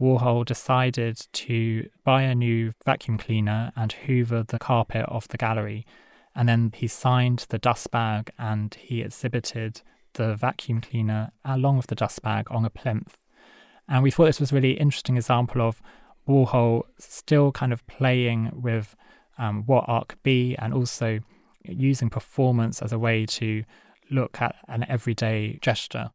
Warhol decided to buy a new vacuum cleaner and hoover the carpet off the gallery. And then he signed the dust bag and he exhibited the vacuum cleaner along with the dust bag on a plinth. And we thought this was a really interesting example of Warhol still kind of playing with um, what art could be and also using performance as a way to look at an everyday gesture.